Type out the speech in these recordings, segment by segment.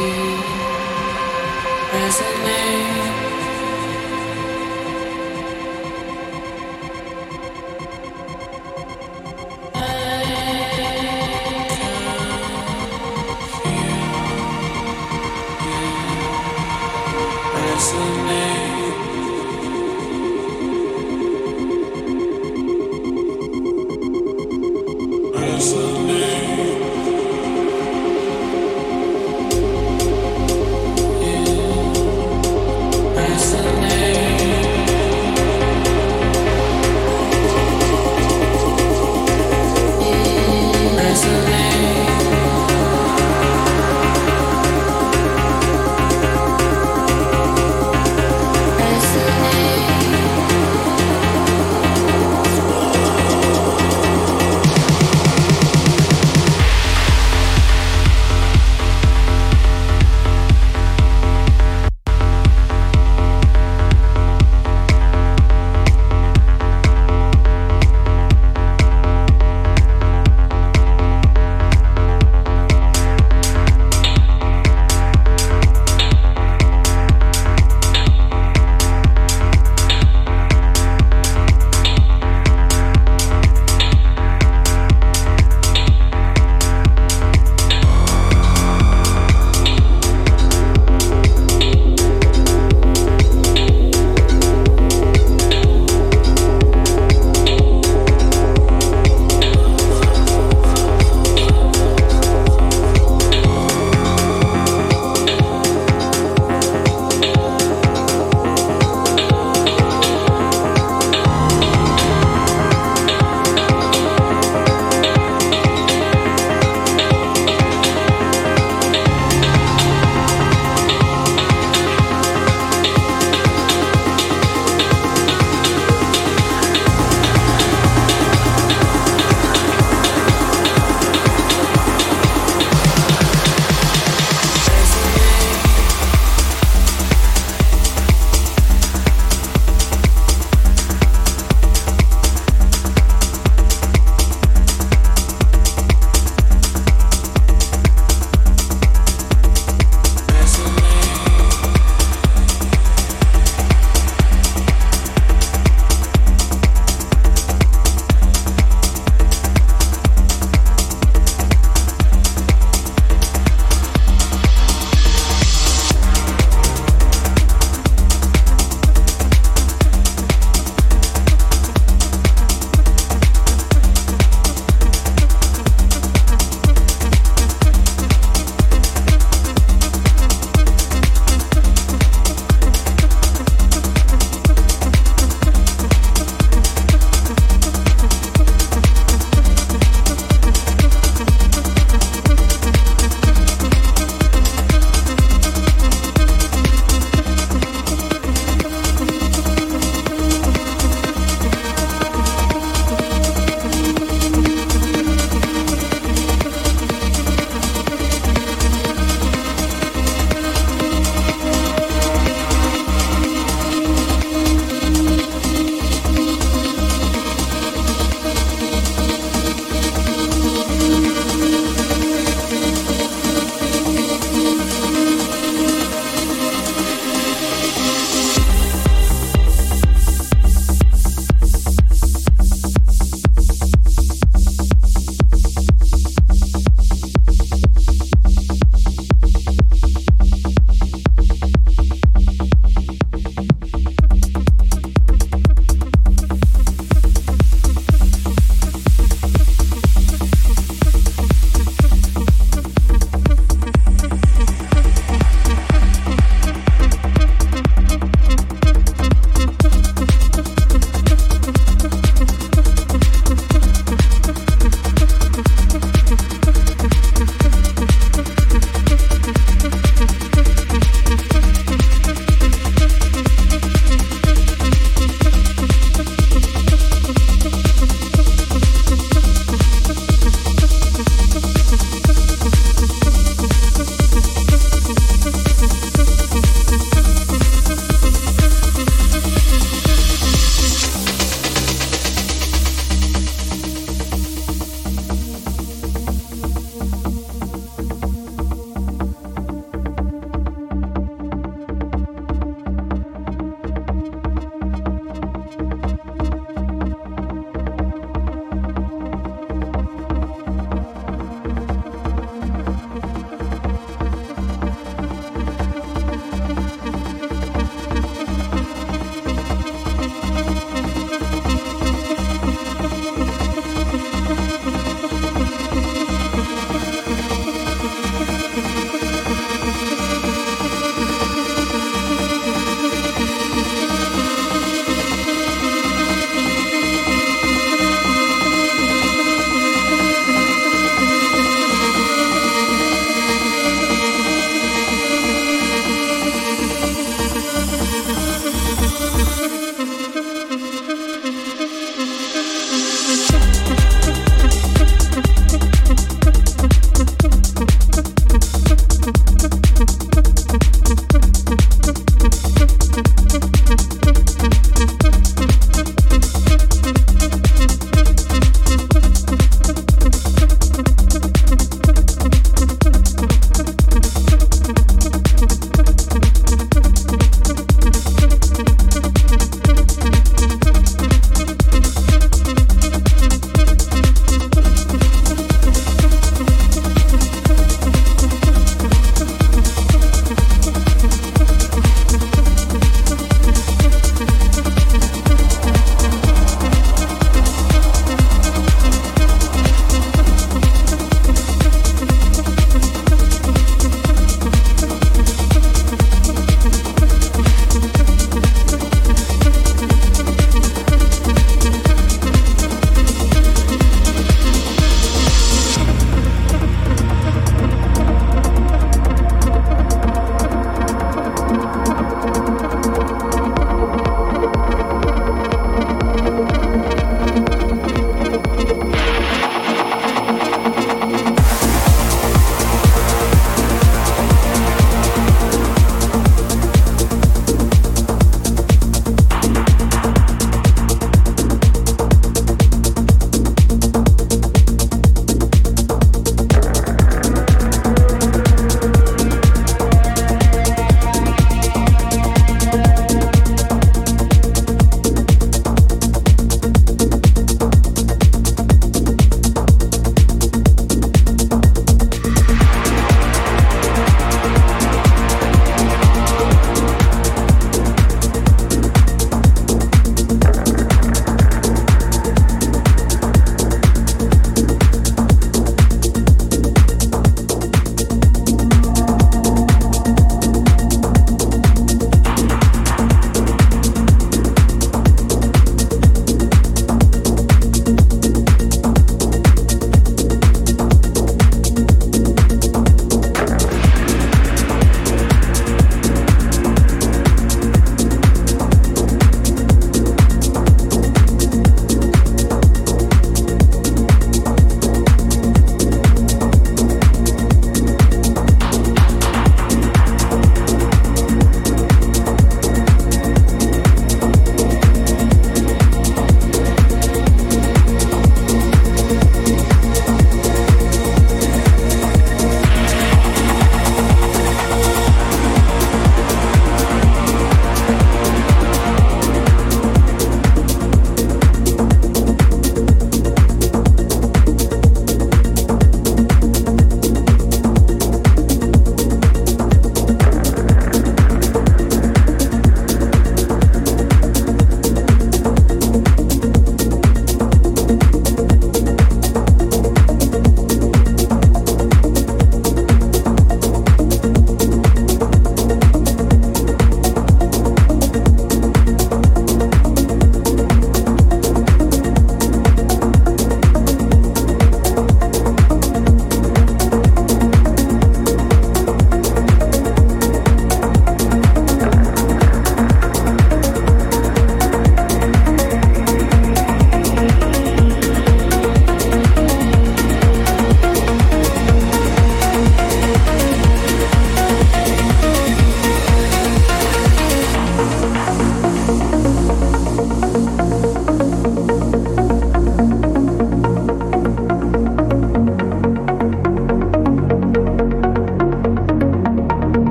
you.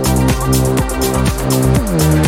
Thank you.